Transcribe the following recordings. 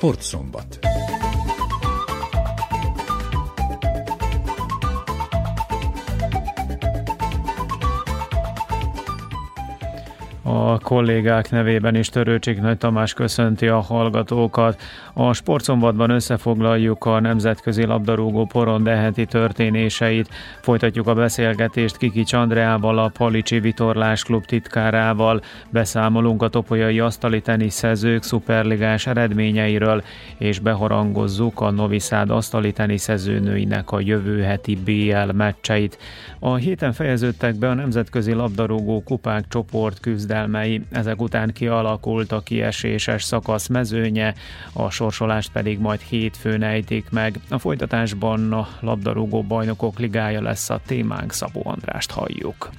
Sportszombat. A kollégák nevében is Törőcsik Nagy Tamás köszönti a hallgatókat. A sportszombatban összefoglaljuk a nemzetközi labdarúgó poron deheti történéseit. Folytatjuk a beszélgetést Kiki Csandreával, a Palicsi Vitorlás klub titkárával. Beszámolunk a topolyai asztali teniszezők szuperligás eredményeiről, és beharangozzuk a Noviszád asztali teniszezőnőinek a jövő heti BL meccseit. A héten fejeződtek be a nemzetközi labdarúgó kupák csoport küzdelmei, ezek után kialakult a kieséses szakasz mezőnye, a sorsolást pedig majd hétfőn ejtik meg. A folytatásban a labdarúgó bajnokok ligája lesz a témánk, Szabó Andrást halljuk.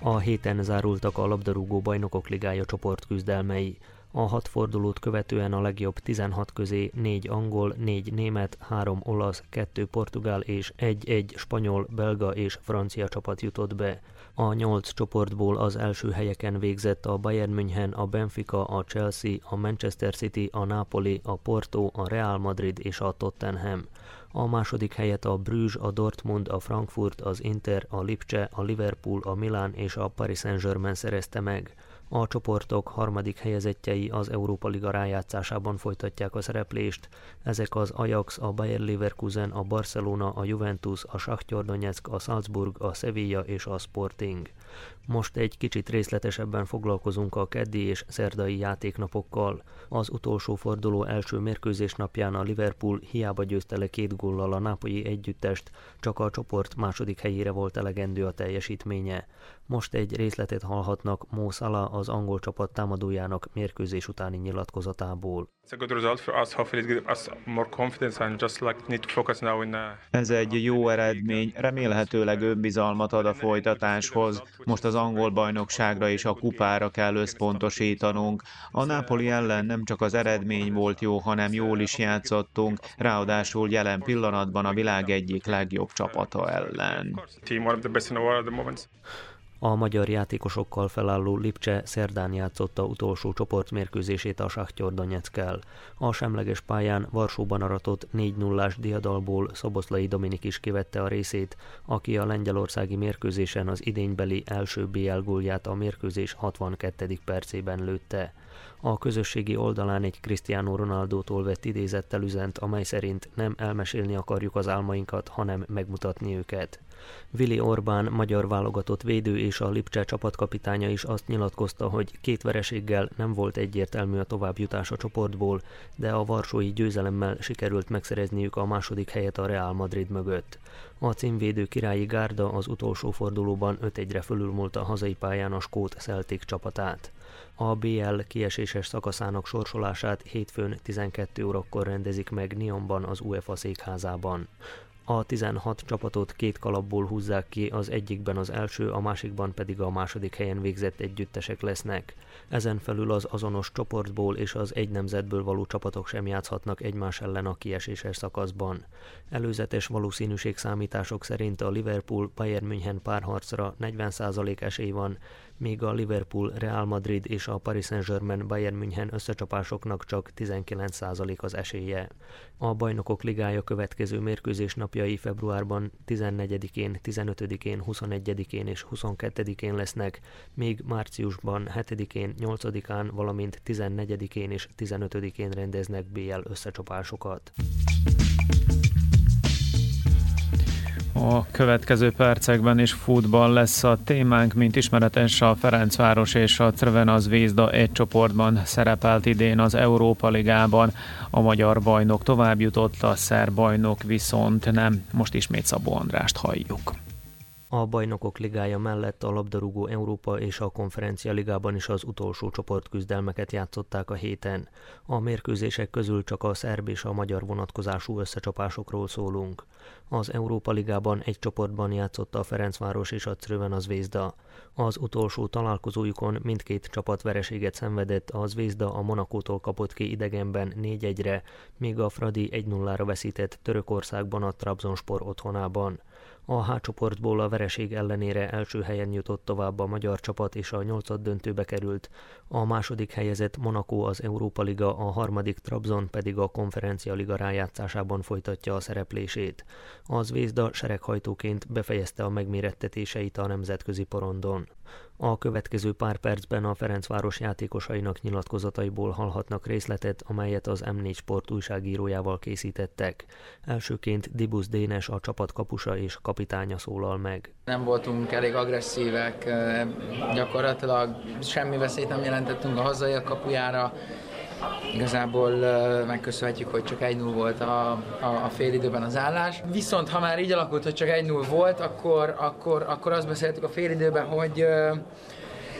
A héten zárultak a labdarúgó bajnokok ligája csoport küzdelmei. A hat fordulót követően a legjobb 16 közé 4 angol, 4 német, 3 olasz, 2 portugál és 1-1 spanyol, belga és francia csapat jutott be. A nyolc csoportból az első helyeken végzett a Bayern München, a Benfica, a Chelsea, a Manchester City, a Napoli, a Porto, a Real Madrid és a Tottenham. A második helyet a Bruges, a Dortmund, a Frankfurt, az Inter, a Lipcse, a Liverpool, a Milán és a Paris Saint-Germain szerezte meg. A csoportok harmadik helyezettjei az Európa Liga rájátszásában folytatják a szereplést. Ezek az Ajax, a Bayer Leverkusen, a Barcelona, a Juventus, a Shakhtar Donetsk, a Salzburg, a Sevilla és a Sporting. Most egy kicsit részletesebben foglalkozunk a keddi és szerdai játéknapokkal. Az utolsó forduló első mérkőzés napján a Liverpool hiába győzte le két góllal a nápolyi együttest, csak a csoport második helyére volt elegendő a teljesítménye. Most egy részletet hallhatnak Mo Salah az angol csapat támadójának mérkőzés utáni nyilatkozatából. Ez egy jó eredmény, remélhetőleg önbizalmat ad a folytatáshoz. Most az angol bajnokságra és a kupára kell összpontosítanunk. A Napoli ellen nem csak az eredmény volt jó, hanem jól is játszottunk, ráadásul jelen pillanatban a világ egyik legjobb csapata ellen. A magyar játékosokkal felálló Lipcse szerdán játszotta utolsó csoportmérkőzését a Saktyor Donetskkel. A semleges pályán Varsóban aratott 4 0 diadalból Szoboszlai Dominik is kivette a részét, aki a lengyelországi mérkőzésen az idénybeli első BL gólját a mérkőzés 62. percében lőtte. A közösségi oldalán egy Cristiano Ronaldo-tól vett idézettel üzent, amely szerint nem elmesélni akarjuk az álmainkat, hanem megmutatni őket. Vili Orbán, magyar válogatott védő és a Lipcse csapatkapitánya is azt nyilatkozta, hogy két vereséggel nem volt egyértelmű a továbbjutás a csoportból, de a varsói győzelemmel sikerült megszerezniük a második helyet a Real Madrid mögött. A címvédő királyi gárda az utolsó fordulóban 5-1-re fölülmúlt a hazai pályán a skót Celtic csapatát. A BL kieséses szakaszának sorsolását hétfőn 12 órakor rendezik meg Nyonban az UEFA székházában. A 16 csapatot két kalapból húzzák ki, az egyikben az első, a másikban pedig a második helyen végzett együttesek lesznek. Ezen felül az azonos csoportból és az egy nemzetből való csapatok sem játszhatnak egymás ellen a kieséses szakaszban. Előzetes valószínűség számítások szerint a Liverpool Bayern München párharcra 40% esély van, míg a Liverpool, Real Madrid és a Paris Saint-Germain Bayern München összecsapásoknak csak 19% az esélye. A Bajnokok Ligája következő mérkőzés napjai februárban 14-én, 15-én, 21-én és 22-én lesznek, míg márciusban 7-én, 8-án, valamint 14-én és 15-én rendeznek BL összecsapásokat. A következő percekben is futball lesz a témánk, mint ismeretes a Ferencváros és a Crvena Zvezda egy csoportban szerepelt idén az Európa Ligában. A magyar bajnok tovább jutott, a szer bajnok viszont nem. Most ismét Szabó Andrást halljuk. A bajnokok ligája mellett a labdarúgó Európa és a konferencia ligában is az utolsó csoportküzdelmeket játszották a héten. A mérkőzések közül csak a szerb és a magyar vonatkozású összecsapásokról szólunk. Az Európa Ligában egy csoportban játszotta a Ferencváros és a Cröven Zvézda. Az utolsó találkozójukon mindkét csapat vereséget szenvedett, a Zvézda a Monakótól kapott ki idegenben 4-1-re, míg a Fradi 1-0-ra veszített Törökországban a Trabzonspor otthonában. A H csoportból a vereség ellenére első helyen jutott tovább a magyar csapat és a nyolcad döntőbe került. A második helyezett Monaco az Európa Liga, a harmadik Trabzon pedig a Konferencia Liga rájátszásában folytatja a szereplését. Az Vézda sereghajtóként befejezte a megmérettetéseit a nemzetközi porondon. A következő pár percben a Ferencváros játékosainak nyilatkozataiból hallhatnak részletet, amelyet az M4 Sport újságírójával készítettek. Elsőként Dibusz Dénes a csapat kapusa és kapitánya szólal meg. Nem voltunk elég agresszívek, gyakorlatilag semmi veszélyt nem jelentettünk a hazaiak kapujára, Igazából megköszönhetjük, hogy csak 1-0 volt a, a, a fél időben az állás. Viszont ha már így alakult, hogy csak 1-0 volt, akkor, akkor, akkor azt beszéltük a fél időben, hogy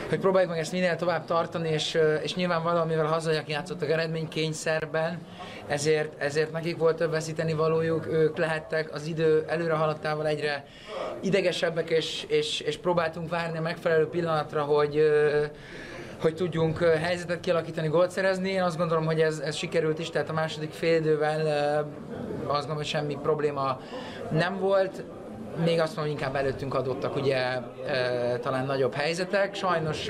hogy próbáljuk meg ezt minél tovább tartani, és, és nyilván mivel hazaiak játszottak eredménykényszerben, ezért, ezért nekik volt több veszíteni valójuk, ők lehettek az idő előre haladtával egyre idegesebbek, és, és, és próbáltunk várni a megfelelő pillanatra, hogy, hogy tudjunk helyzetet kialakítani, gólt szerezni. Én azt gondolom, hogy ez, ez sikerült is, tehát a második fél idővel azt gondolom, hogy semmi probléma nem volt. Még azt mondom, inkább előttünk adottak ugye talán nagyobb helyzetek. Sajnos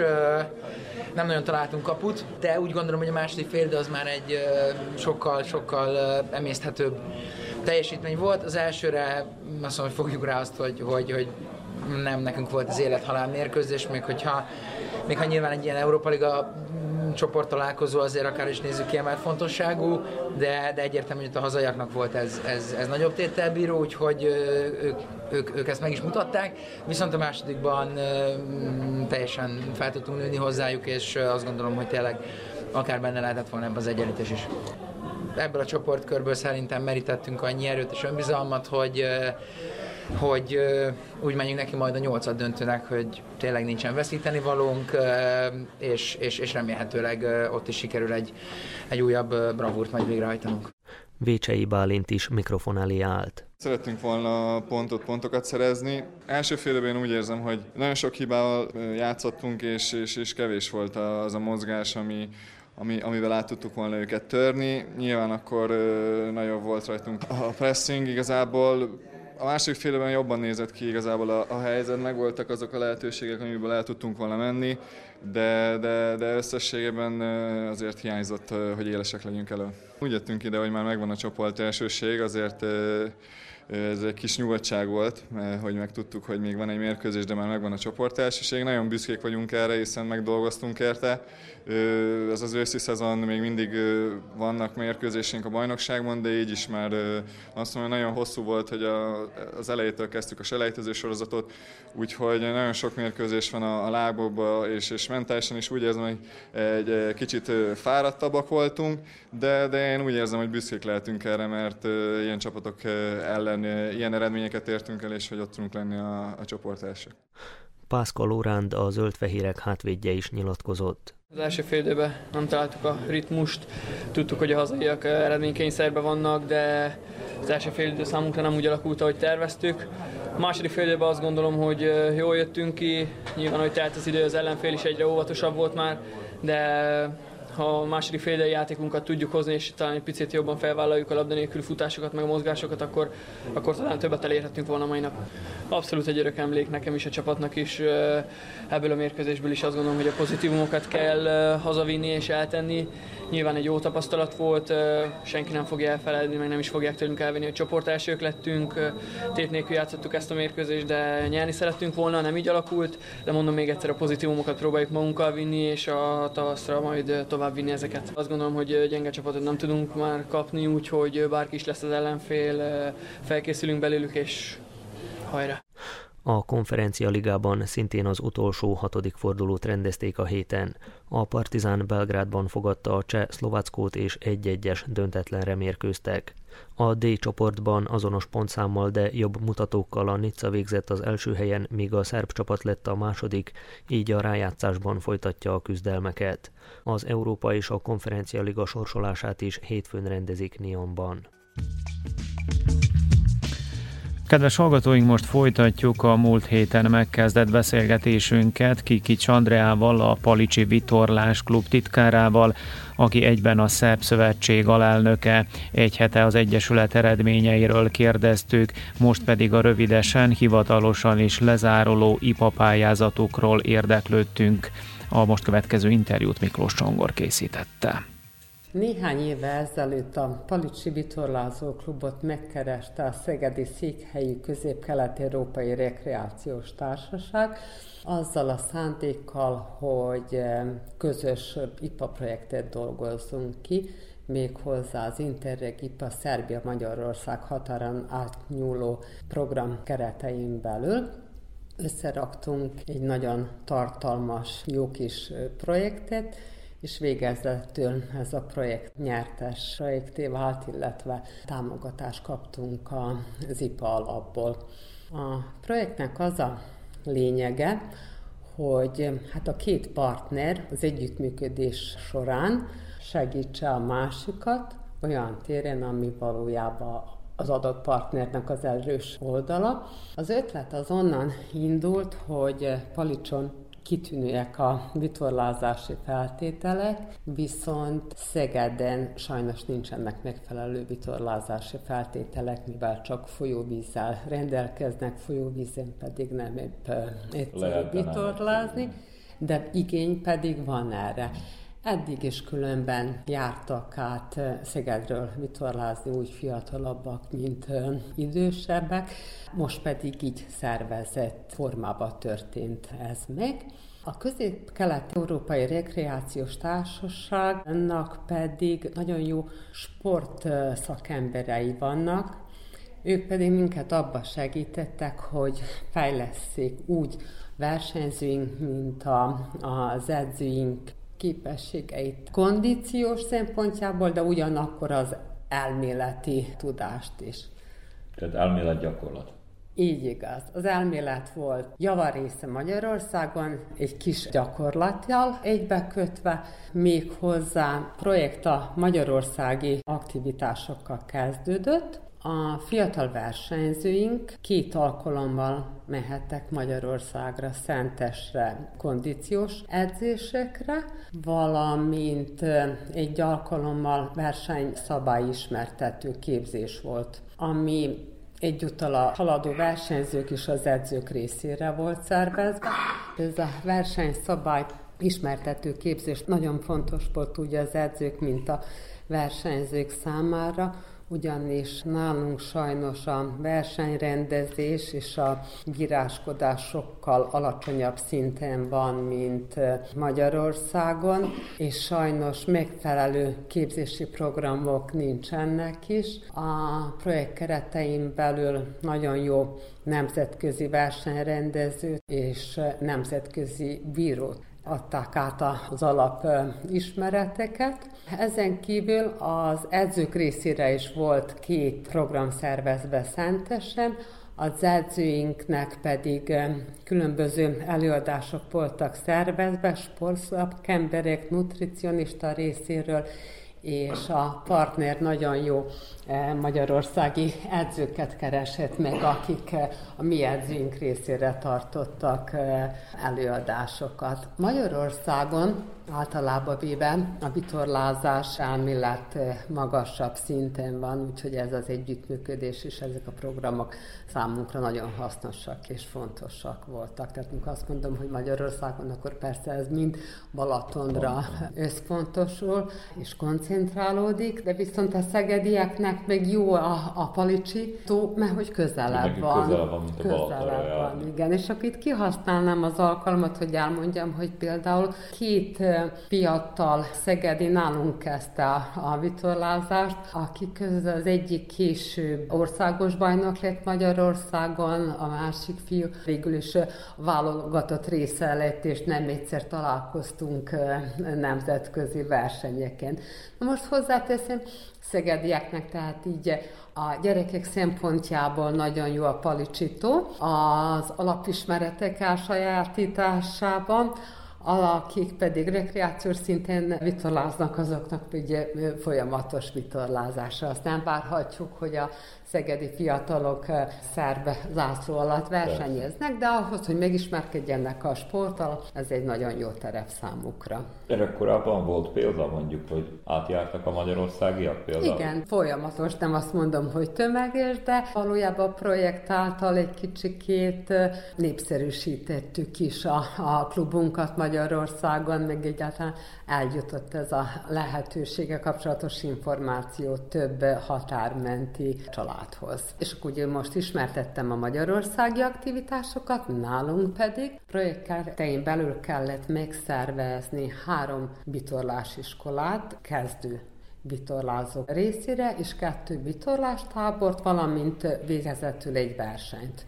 nem nagyon találtunk kaput, de úgy gondolom, hogy a második fél idő az már egy sokkal, sokkal emészthetőbb teljesítmény volt. Az elsőre azt mondom, hogy fogjuk rá azt, hogy, hogy, hogy nem nekünk volt az élet-halál mérkőzés, még hogyha még ha nyilván egy ilyen Európa Liga mm, csoport találkozó azért akár is nézzük kiemelt fontosságú, de, de egyértelmű, hogy a hazaiaknak volt ez, ez, ez nagyobb tételbíró, úgyhogy ők, ők, ők ezt meg is mutatták, viszont a másodikban mm, teljesen fel tudtunk nőni hozzájuk, és azt gondolom, hogy tényleg akár benne lehetett volna ebbe az egyenlítés is. Ebből a csoportkörből szerintem merítettünk annyi erőt és önbizalmat, hogy hogy úgy menjünk neki majd a nyolcad döntőnek, hogy tényleg nincsen veszíteni valónk, és, és, és remélhetőleg ott is sikerül egy, egy újabb bravúrt majd végrehajtanunk. Vécsei Bálint is mikrofon elé állt. Szerettünk volna pontot, pontokat szerezni. Első félben én úgy érzem, hogy nagyon sok hibával játszottunk, és, és, és kevés volt az a mozgás, ami, ami, amivel át tudtuk volna őket törni. Nyilván akkor ö, nagyobb volt rajtunk a pressing, igazából a második félben jobban nézett ki igazából a, a helyzet, meg voltak azok a lehetőségek, amiből el tudtunk volna menni, de, de, de összességében azért hiányzott, hogy élesek legyünk elő. Úgy jöttünk ide, hogy már megvan a csoport elsőség, azért ez egy kis nyugodtság volt, hogy megtudtuk, hogy még van egy mérkőzés, de már megvan a csoportelsőség. Nagyon büszkék vagyunk erre, hiszen megdolgoztunk érte. Ez az őszi szezon még mindig vannak mérkőzésénk a bajnokságban, de így is már azt mondom, hogy nagyon hosszú volt, hogy az elejétől kezdtük a selejtező sorozatot, úgyhogy nagyon sok mérkőzés van a, a lábokban, és, és mentálisan is úgy érzem, hogy egy kicsit fáradtabbak voltunk, de, de én úgy érzem, hogy büszkék lehetünk erre, mert ilyen csapatok ellen ilyen, eredményeket értünk el, és hogy ott tudunk lenni a, a csoport első. Pászka Lóránd, a zöldfehérek hátvédje is nyilatkozott. Az első fél időben nem találtuk a ritmust, tudtuk, hogy a hazaiak eredménykényszerben vannak, de az első fél idő számunkra nem úgy alakult, ahogy terveztük. A második fél időben azt gondolom, hogy jól jöttünk ki, nyilván, hogy telt az idő, az ellenfél is egyre óvatosabb volt már, de a második fél játékunkat tudjuk hozni, és talán egy picit jobban felvállaljuk a labda nélküli futásokat, meg a mozgásokat, akkor, akkor talán többet elérhetünk volna mai nap. Abszolút egy örök emlék nekem is, a csapatnak is. Ebből a mérkőzésből is azt gondolom, hogy a pozitívumokat kell hazavinni és eltenni. Nyilván egy jó tapasztalat volt, senki nem fogja elfeledni, meg nem is fogják tőlünk elvenni, hogy csoport elsők lettünk, tét nélkül játszottuk ezt a mérkőzést, de nyerni szerettünk volna, nem így alakult, de mondom még egyszer, a pozitívumokat próbáljuk magunkkal vinni, és a tavaszra majd tovább vinni ezeket. Azt gondolom, hogy gyenge csapatot nem tudunk már kapni, úgyhogy bárki is lesz az ellenfél, felkészülünk belőlük, és hajrá! A konferencia ligában szintén az utolsó hatodik fordulót rendezték a héten. A Partizán Belgrádban fogadta a cseh Szlováckót és egy-egyes döntetlenre mérkőztek. A D csoportban azonos pontszámmal, de jobb mutatókkal a Nica végzett az első helyen, míg a szerb csapat lett a második, így a rájátszásban folytatja a küzdelmeket. Az Európa és a Konferencia Liga sorsolását is hétfőn rendezik Nyonban. Kedves hallgatóink, most folytatjuk a múlt héten megkezdett beszélgetésünket Kiki Andreával, a Palicsi Vitorlás klub titkárával, aki egyben a Szerb Szövetség alelnöke. Egy hete az Egyesület eredményeiről kérdeztük, most pedig a rövidesen, hivatalosan is lezáruló IPA pályázatukról érdeklődtünk. A most következő interjút Miklós Csongor készítette. Néhány éve ezelőtt a Palicsi Vitorlázó Klubot megkereste a Szegedi Székhelyi Közép-Kelet-Európai Rekreációs Társaság, azzal a szántékkal, hogy eh, közös IPA projektet dolgozzunk ki, méghozzá az Interreg IPA Szerbia-Magyarország határon átnyúló program keretein belül. Összeraktunk egy nagyon tartalmas, jó kis eh, projektet, és végezetül ez a projekt nyertes projekté vált, illetve támogatást kaptunk a ZIPA alapból. A projektnek az a lényege, hogy hát a két partner az együttműködés során segítse a másikat olyan téren, ami valójában az adott partnernek az erős oldala. Az ötlet az onnan indult, hogy Palicson kitűnőek a vitorlázási feltételek, viszont Szegeden sajnos nincsenek megfelelő vitorlázási feltételek, mivel csak folyóvízzel rendelkeznek, folyóvízen pedig nem épp egyszerű vitorlázni, de igény pedig van erre. Eddig is különben jártak át Szegedről vitorlázni úgy fiatalabbak, mint idősebbek, most pedig így szervezett formában történt ez meg. A Közép-Kelet-Európai Rekreációs Társaságnak pedig nagyon jó sport szakemberei vannak, ők pedig minket abba segítettek, hogy fejleszték úgy versenyzőink, mint a, az edzőink képességeit kondíciós szempontjából, de ugyanakkor az elméleti tudást is. Tehát elmélet gyakorlat. Így igaz. Az elmélet volt javarésze Magyarországon, egy kis gyakorlatjal egybekötve, még hozzá projekt a magyarországi aktivitásokkal kezdődött, a fiatal versenyzőink két alkalommal mehettek Magyarországra, Szentesre, kondíciós edzésekre, valamint egy alkalommal versenyszabályismertető képzés volt, ami Egyúttal a haladó versenyzők és az edzők részére volt szervezve. Ez a versenyszabály ismertető képzés nagyon fontos volt ugye az edzők, mint a versenyzők számára, ugyanis nálunk sajnos a versenyrendezés és a bíráskodás sokkal alacsonyabb szinten van, mint Magyarországon, és sajnos megfelelő képzési programok nincsenek is. A projekt keretein belül nagyon jó nemzetközi versenyrendezőt és nemzetközi bírót adták át az alap ismereteket. Ezen kívül az edzők részére is volt két program szervezve szentesen, az edzőinknek pedig különböző előadások voltak szervezve, sportszakemberek, nutricionista részéről, és a partner nagyon jó eh, magyarországi edzőket keresett meg, akik eh, a mi edzőink részére tartottak eh, előadásokat. Magyarországon általában véve a vitorlázás elmélet magasabb szinten van, úgyhogy ez az együttműködés és ezek a programok számunkra nagyon hasznosak és fontosak voltak. Tehát amikor azt mondom, hogy Magyarországon, akkor persze ez mind Balatonra összpontosul és koncentrálódik, de viszont a szegedieknek meg jó a, a palicsi tó, mert hogy közelebb van. Közelebb van, mint a közelebb van, igen. És akkor itt kihasználnám az alkalmat, hogy elmondjam, hogy például két fiatal szegedi nálunk kezdte a, vitorlázást, akik közül az egyik később országos bajnok lett Magyarországon, a másik fiú végül is válogatott része lett, és nem egyszer találkoztunk nemzetközi versenyeken. Na most hozzáteszem, szegedieknek, tehát így a gyerekek szempontjából nagyon jó a palicsító, az alapismeretek elsajátításában, akik pedig rekreációs szinten vitorláznak, azoknak ugye folyamatos vitorlázásra. Azt nem várhatjuk, hogy a szegedi fiatalok szerbe zászló alatt versenyeznek, de ahhoz, hogy megismerkedjenek a sporttal, ez egy nagyon jó terep számukra. Erre korábban volt példa mondjuk, hogy átjártak a magyarországiak például? Igen, folyamatos, nem azt mondom, hogy tömeges, de valójában a projekt által egy kicsikét népszerűsítettük is a, a klubunkat Magyarországon, meg egyáltalán eljutott ez a lehetősége kapcsolatos információ több határmenti családhoz. És akkor ugye most ismertettem a magyarországi aktivitásokat, nálunk pedig projekt keretein belül kellett megszervezni három bitorlásiskolát, kezdő vitorlázók részére, és kettő vitorlástábort, valamint végezetül egy versenyt.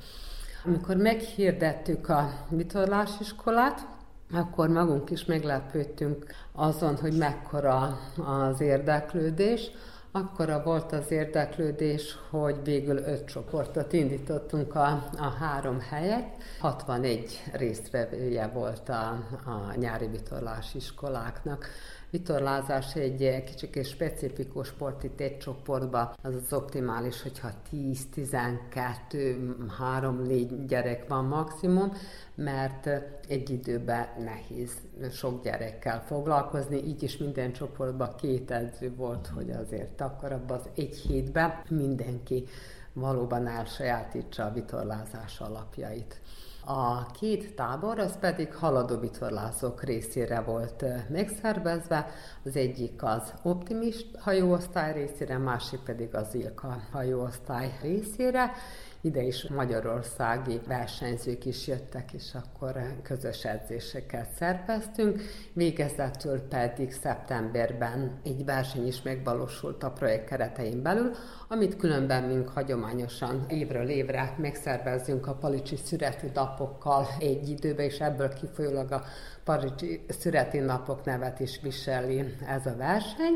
Amikor meghirdettük a vitorlásiskolát, akkor magunk is meglepődtünk azon, hogy mekkora az érdeklődés. Akkora volt az érdeklődés, hogy végül öt csoportot indítottunk a, a három helyet. 61 résztvevője volt a, a nyári vitorlásiskoláknak. Vitorlázás egy kicsit és specifikus sport itt egy csoportban, az az optimális, hogyha 10-12, 3-4 gyerek van maximum, mert egy időben nehéz sok gyerekkel foglalkozni, így is minden csoportban két edző volt, hogy azért akkor abban az egy hétben mindenki valóban elsajátítsa a vitorlázás alapjait. A két tábor az pedig haladó vitorlázók részére volt megszervezve, az egyik az optimist hajóosztály részére, másik pedig az Ilka hajóosztály részére, ide is magyarországi versenyzők is jöttek, és akkor közös edzéseket szerveztünk. Végezetül pedig szeptemberben egy verseny is megvalósult a projekt keretein belül, amit különben mink hagyományosan évről évre megszervezünk a Palicsi szüreti napokkal egy időben, és ebből kifolyólag a Palicsi szüreti napok nevet is viseli ez a verseny.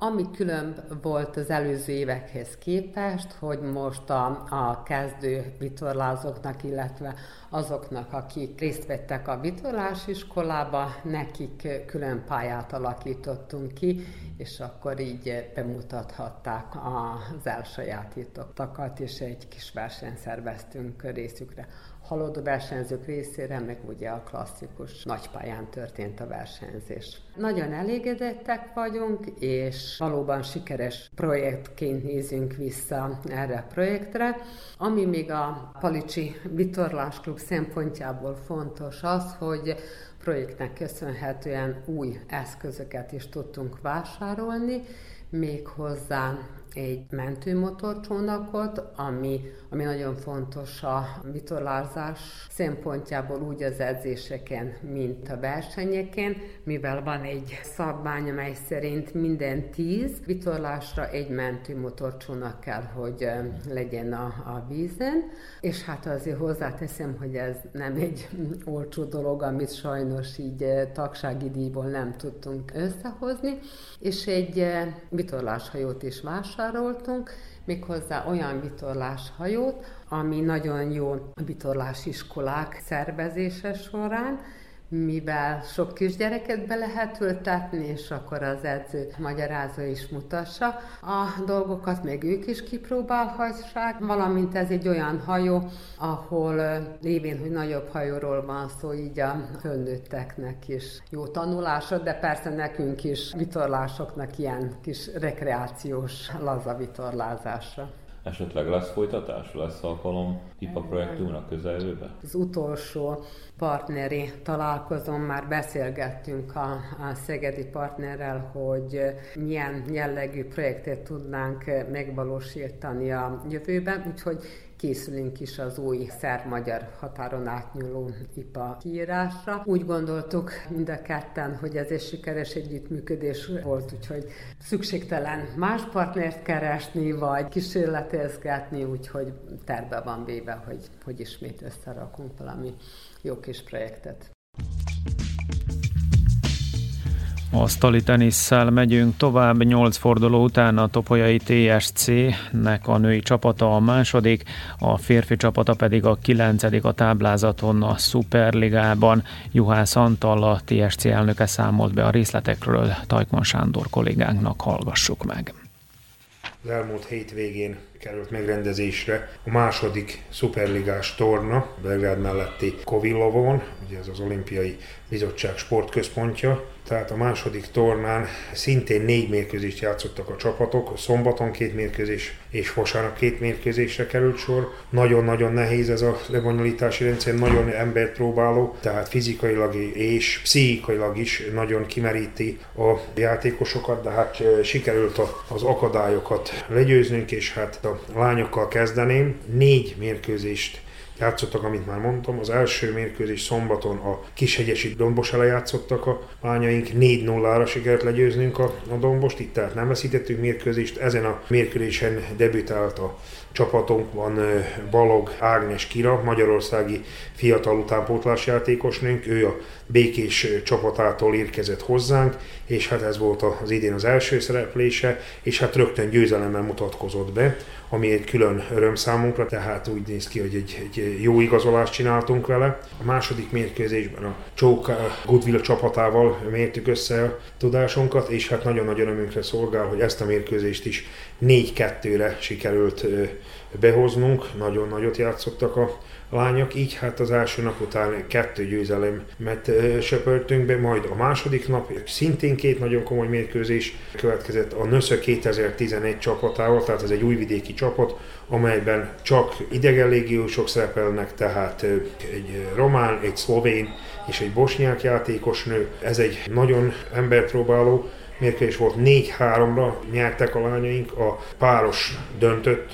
Ami különb volt az előző évekhez képest, hogy most a, a kezdő vitorlázóknak, illetve azoknak, akik részt vettek a vitorlásiskolába, nekik külön pályát alakítottunk ki, és akkor így bemutathatták az elsajátítottakat, és egy kis versenyt szerveztünk részükre haladó versenyzők részére, meg ugye a klasszikus nagypályán történt a versenyzés. Nagyon elégedettek vagyunk, és valóban sikeres projektként nézünk vissza erre a projektre. Ami még a Palicsi Vitorlás Klub szempontjából fontos az, hogy projektnek köszönhetően új eszközöket is tudtunk vásárolni, méghozzá egy mentőmotorcsónakot, ami, ami nagyon fontos a vitorlázás szempontjából úgy az edzéseken, mint a versenyeken, mivel van egy szabvány, amely szerint minden tíz vitorlásra egy mentőmotorcsónak kell, hogy legyen a, a vízen, és hát azért hozzáteszem, hogy ez nem egy olcsó dolog, amit sajnos így tagsági díjból nem tudtunk összehozni, és egy vitorláshajót is vásároltunk, vásároltunk, méghozzá olyan vitorláshajót, ami nagyon jó vitorlásiskolák szervezése során, mivel sok kisgyereket be lehet ültetni, és akkor az edző magyarázó is mutassa a dolgokat, meg ők is kipróbálhassák, valamint ez egy olyan hajó, ahol lévén, hogy nagyobb hajóról van szó, így a fölnőtteknek is jó tanulásod, de persze nekünk is vitorlásoknak ilyen kis rekreációs laza vitorlázásra. Esetleg lesz folytatás, lesz alkalom IPA projektúnak közeljövőben? Az utolsó partneri találkozón már beszélgettünk a, a szegedi partnerrel, hogy milyen jellegű projektet tudnánk megvalósítani a jövőben, úgyhogy készülünk is az új szerb-magyar határon átnyúló IPA kiírásra. Úgy gondoltuk mind a ketten, hogy ez egy sikeres együttműködés volt, úgyhogy szükségtelen más partnert keresni, vagy kísérletezgetni, úgyhogy terve van véve, hogy, hogy ismét összerakunk valami jó kis projektet. Asztali tenisszel megyünk tovább, 8 forduló után a Topolyai TSC-nek a női csapata a második, a férfi csapata pedig a kilencedik a táblázaton a Superligában. Juhász Antal, a TSC elnöke számolt be a részletekről, Tajkman Sándor kollégánknak hallgassuk meg. Az elmúlt hétvégén került megrendezésre a második szuperligás torna Belgrád melletti Kovillovon, ugye ez az olimpiai bizottság sportközpontja, tehát a második tornán szintén négy mérkőzést játszottak a csapatok, szombaton két mérkőzés és vasárnap két mérkőzésre került sor. Nagyon-nagyon nehéz ez a lebonyolítási rendszer, nagyon embert próbáló, tehát fizikailag és pszichikailag is nagyon kimeríti a játékosokat, de hát sikerült az akadályokat legyőznünk, és hát a lányokkal kezdeném. Négy mérkőzést játszottak, amit már mondtam. Az első mérkőzés szombaton a Kishegyesi Dombos ellen játszottak a lányaink, 4-0-ra sikerült legyőznünk a, a Dombost, itt tehát nem veszítettünk mérkőzést. Ezen a mérkőzésen debütált a csapatunk van Balog Ágnes Kira, magyarországi fiatal utánpótlás játékosnőnk, ő a Békés csapatától érkezett hozzánk, és hát ez volt az idén az első szereplése, és hát rögtön győzelemmel mutatkozott be, ami egy külön öröm számunkra, tehát úgy néz ki, hogy egy, egy jó igazolást csináltunk vele. A második mérkőzésben a Csók Goodwill csapatával mértük össze a tudásunkat, és hát nagyon-nagyon örömünkre szolgál, hogy ezt a mérkőzést is 4-2-re sikerült behoznunk, nagyon nagyot játszottak a lányok, így hát az első nap után kettő győzelemet söpörtünk be, majd a második nap szintén két nagyon komoly mérkőzés következett a NÖSZÖ 2011 csapatával, tehát ez egy újvidéki csapat, amelyben csak idegen légiósok szerepelnek, tehát egy román, egy szlovén és egy bosnyák játékosnő. Ez egy nagyon emberpróbáló mérkőzés volt 4-3-ra nyertek a lányaink, a páros döntött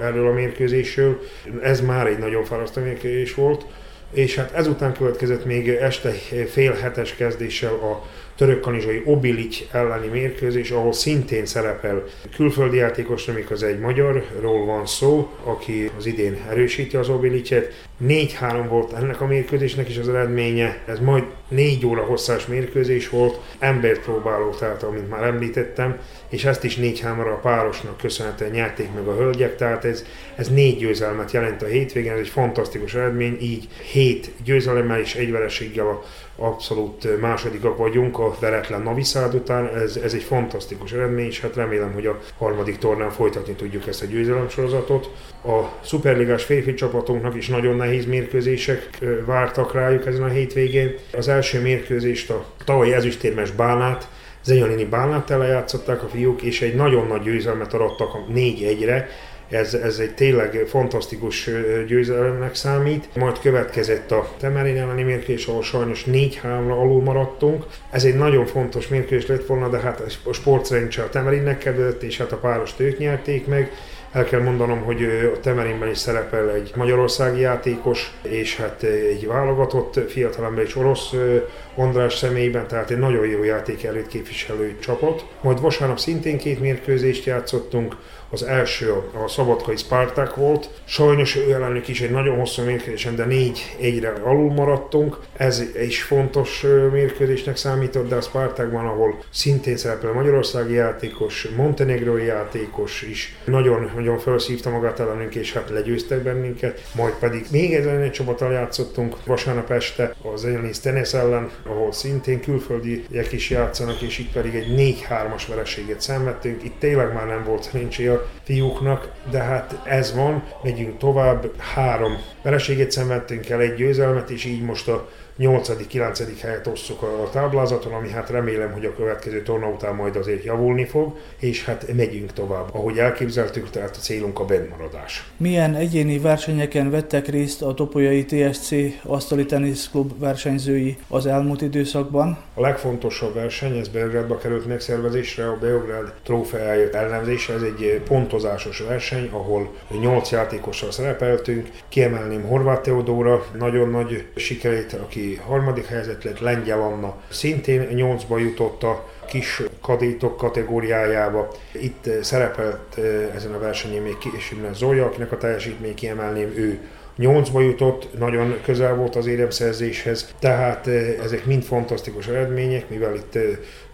erről a mérkőzésről. Ez már egy nagyon fárasztó mérkőzés volt, és hát ezután következett még este fél hetes kezdéssel a törökkanizsai Obilic elleni mérkőzés, ahol szintén szerepel külföldi játékos, amik az egy magyarról van szó, aki az idén erősíti az Obilicet. 4-3 volt ennek a mérkőzésnek is az eredménye, ez majd 4 óra hosszás mérkőzés volt, embert próbáló, tehát amint már említettem, és ezt is 4 3 a párosnak köszönhetően nyerték meg a hölgyek, tehát ez, ez négy győzelmet jelent a hétvégén, ez egy fantasztikus eredmény, így 7 győzelemmel és egy vereséggel a abszolút másodikak vagyunk a veretlen Naviszád után, ez, ez egy fantasztikus eredmény, és hát remélem, hogy a harmadik tornán folytatni tudjuk ezt a győzelemsorozatot. A szuperligás férfi csapatunknak is nagyon nehéz mérkőzések vártak rájuk ezen a hétvégén. Az első mérkőzést a tavalyi ezüstérmes Bánát, Zenyalini Bánát játszották a fiúk, és egy nagyon nagy győzelmet arattak 4-1-re, ez, ez egy tényleg fantasztikus győzelemnek számít. Majd következett a Temerin elleni mérkőzés, ahol sajnos 4-3-ra alul maradtunk. Ez egy nagyon fontos mérkőzés lett volna, de hát a sportszerencsé a Temerinnek kedvezett, és hát a párost ők nyerték meg. El kell mondanom, hogy a Temerinben is szerepel egy magyarországi játékos, és hát egy válogatott fiatalember és orosz András személyben, tehát egy nagyon jó játék előtt képviselő csapat. Majd vasárnap szintén két mérkőzést játszottunk, az első a, szabadkai Spartak volt. Sajnos ő ellenük is egy nagyon hosszú mérkőzésen, de négy egyre alul maradtunk. Ez is fontos mérkőzésnek számított, de a Spartakban, ahol szintén szerepel magyarországi játékos, montenegrói játékos is nagyon, nagyon felszívta magát ellenünk, és hát legyőztek bennünket. Majd pedig még ezen egy csapattal játszottunk vasárnap este az Elnis Tenes ellen, ahol szintén külföldiek is játszanak, és itt pedig egy 4-3-as vereséget szenvedtünk. Itt tényleg már nem volt szerencsé fiúknak, de hát ez van, megyünk tovább, három. Vereséget szenvedtünk el, egy győzelmet, és így most a 8.-9. helyet osszuk a táblázaton, ami hát remélem, hogy a következő torna után majd azért javulni fog, és hát megyünk tovább. Ahogy elképzeltük, tehát a célunk a bennmaradás. Milyen egyéni versenyeken vettek részt a Topolyai TSC asztali teniszklub versenyzői az elmúlt időszakban? A legfontosabb verseny, ez Belgrádba került megszervezésre, a Beograd trófeáért ellenzése, ez egy pontozásos verseny, ahol 8 játékossal szerepeltünk. Kiemelném Horváth Teodóra, nagyon nagy sikerét, aki harmadik helyzet lett, Lengyel Anna. Szintén nyolcba jutott a kis kadétok kategóriájába. Itt szerepelt ezen a versenyen még később Zolya, akinek a teljesítmény kiemelném, ő nyolcba jutott, nagyon közel volt az éremszerzéshez, tehát ezek mind fantasztikus eredmények, mivel itt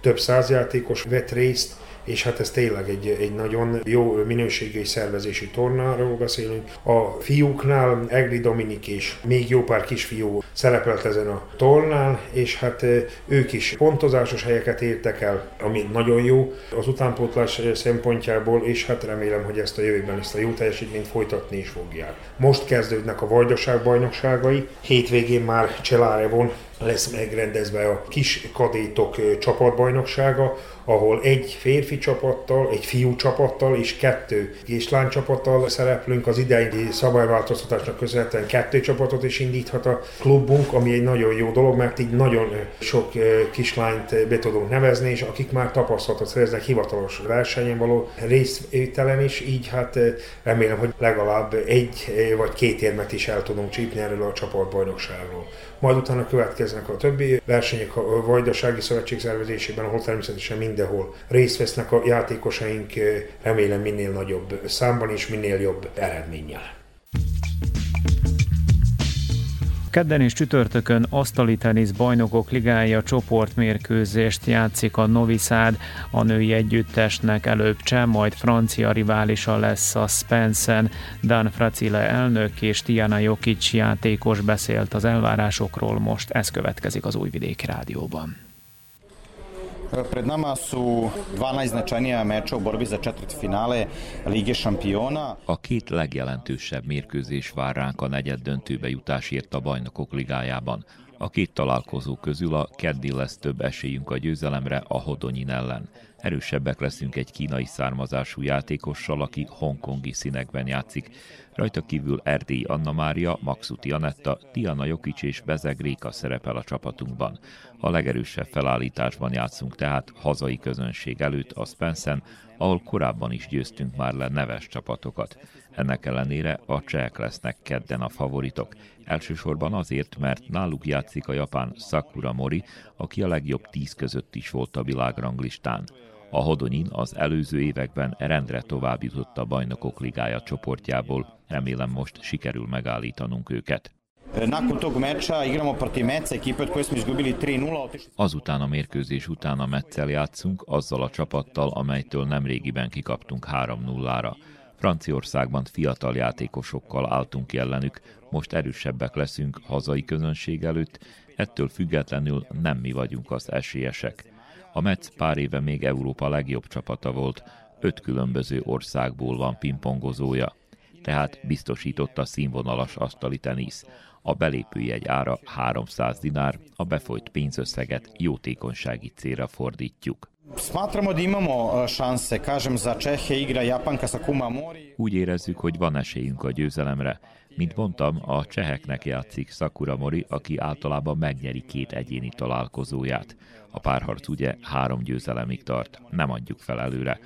több száz játékos vett részt, és hát ez tényleg egy, egy nagyon jó minőségi és szervezési tornáról beszélünk. A fiúknál Egri Dominik és még jó pár kisfiú szerepelt ezen a tornán, és hát ők is pontozásos helyeket értek el, ami nagyon jó az utánpótlás szempontjából, és hát remélem, hogy ezt a jövőben, ezt a jó teljesítményt folytatni is fogják. Most kezdődnek a Vajdaság bajnokságai, hétvégén már Cselárevon lesz megrendezve a kis kadétok csapatbajnoksága, ahol egy férfi csapattal, egy fiú csapattal és kettő kislány csapattal szereplünk. Az idei szabályváltoztatásnak köszönhetően kettő csapatot is indíthat a klubunk, ami egy nagyon jó dolog, mert így nagyon sok kislányt be tudunk nevezni, és akik már tapasztalatot szereznek hivatalos versenyen való részvételen is, így hát remélem, hogy legalább egy vagy két érmet is el tudunk csípni erről a csapatbajnokságról. Majd utána következnek a többi versenyek a Vajdasági Szövetség szervezésében, ahol természetesen mind mindenhol részt vesznek a játékosaink, remélem minél nagyobb számban és minél jobb eredménnyel. Kedden és csütörtökön asztali tenisz bajnokok ligája csoportmérkőzést játszik a Novi Sad. A női együttesnek előbb cseh, majd francia riválisa lesz a Spencer. Dan Fracile elnök és Tiana Jokic játékos beszélt az elvárásokról, most ez következik az Újvidéki Rádióban. Pred nama su dva najznačajnija meča u borbi za četvrt finale Lige šampiona. A két legjelentősebb mérkőzés vár ránk a negyed döntőbe jutásért a bajnokok ligájában. A két találkozó közül a keddi lesz több esélyünk a győzelemre a Hodonyin ellen. Erősebbek leszünk egy kínai származású játékossal, aki hongkongi színekben játszik. Rajta kívül Erdély Anna Mária, Maxuti Anetta, Tiana Jokic és Bezeg Réka szerepel a csapatunkban. A legerősebb felállításban játszunk tehát hazai közönség előtt a Spencer, ahol korábban is győztünk már le neves csapatokat. Ennek ellenére a csehek lesznek kedden a favoritok. Elsősorban azért, mert náluk játszik a japán Sakura Mori, aki a legjobb tíz között is volt a világranglistán. A Hodonyin az előző években rendre tovább jutott a bajnokok ligája csoportjából, remélem most sikerül megállítanunk őket. Nakon tog mecsa igramo protiv Metza, ekipe od koje smo izgubili 3-0. Azután a mérkőzés után a Metzel játszunk, azzal a csapattal, amelytől nemrégiben kikaptunk 3-0-ra. Franciaországban fiatal játékosokkal álltunk ellenük, most erősebbek leszünk hazai közönség előtt, ettől függetlenül nem mi vagyunk az esélyesek. A Metz pár éve még Európa legjobb csapata volt, öt különböző országból van pingpongozója, tehát biztosította színvonalas asztali tenisz. A belépőjegy ára 300 dinár, a befolyt pénzösszeget jótékonysági célra fordítjuk. Smatramo da imamo e, šanse, kažem za Čehe igra Japanka sa Kuma Mori. Úgy érezzük, hogy van esélyünk a győzelemre. Mint mondtam, a cseheknek játszik Sakura Mori, aki általában megnyeri két egyéni találkozóját. A párharc ugye három győzelemig tart, nem adjuk fel előre.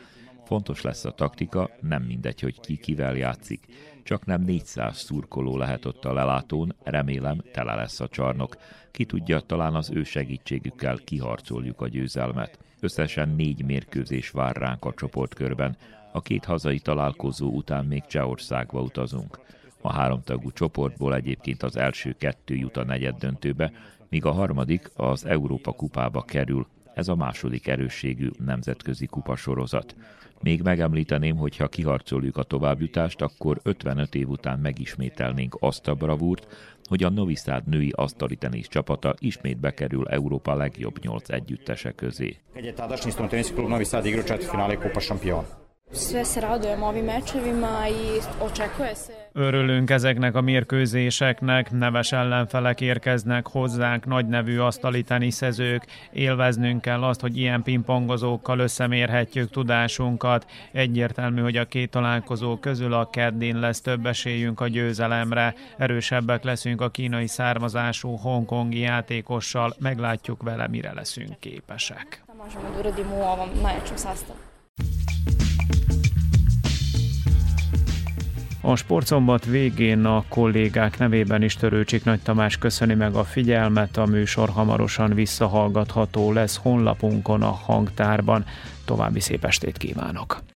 Fontos lesz a taktika, nem mindegy, hogy ki kivel játszik. Csak nem 400 szurkoló lehet ott a lelátón, remélem tele lesz a csarnok. Ki tudja, talán az ő segítségükkel kiharcoljuk a győzelmet. Összesen négy mérkőzés vár ránk a csoportkörben. A két hazai találkozó után még Csehországba utazunk. A háromtagú csoportból egyébként az első kettő jut a negyed döntőbe, míg a harmadik az Európa kupába kerül. Ez a második erősségű nemzetközi kupasorozat. Még megemlíteném, hogy ha kiharcoljuk a továbbjutást, akkor 55 év után megismételnénk azt a bravúrt, hogy a Noviszád női asztali tenisz csapata ismét bekerül Európa legjobb nyolc együttese közé. Kad je tadašnji studenteniski klub Novi Sad igrao četvrtfinale Kupa šampiona. Sve se radujemo ovim mečevima i očekuje se... Örülünk ezeknek a mérkőzéseknek, neves ellenfelek érkeznek hozzánk, nagy nevű asztali teniszezők, élveznünk kell azt, hogy ilyen pingpongozókkal összemérhetjük tudásunkat. Egyértelmű, hogy a két találkozó közül a keddin lesz több esélyünk a győzelemre, erősebbek leszünk a kínai származású hongkongi játékossal, meglátjuk vele, mire leszünk képesek. Možemo da uradimo u ovom najjačem sastavu. A sportszombat végén a kollégák nevében is Törőcsik Nagy Tamás köszöni meg a figyelmet, a műsor hamarosan visszahallgatható lesz honlapunkon a hangtárban. További szép estét kívánok!